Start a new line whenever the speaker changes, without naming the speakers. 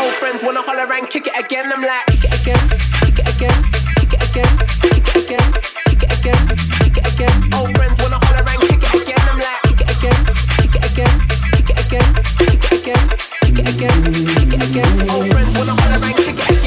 old friends wanna holler and kick it again. I'm like, kick it again, kick it again, kick it again, kick it again, kick it again, kick it again. Old friends wanna holler and kick it again. I'm like, kick it again, kick it again, kick it again, kick it again, kick it again, kick it again. Old friends wanna holler and kick it again.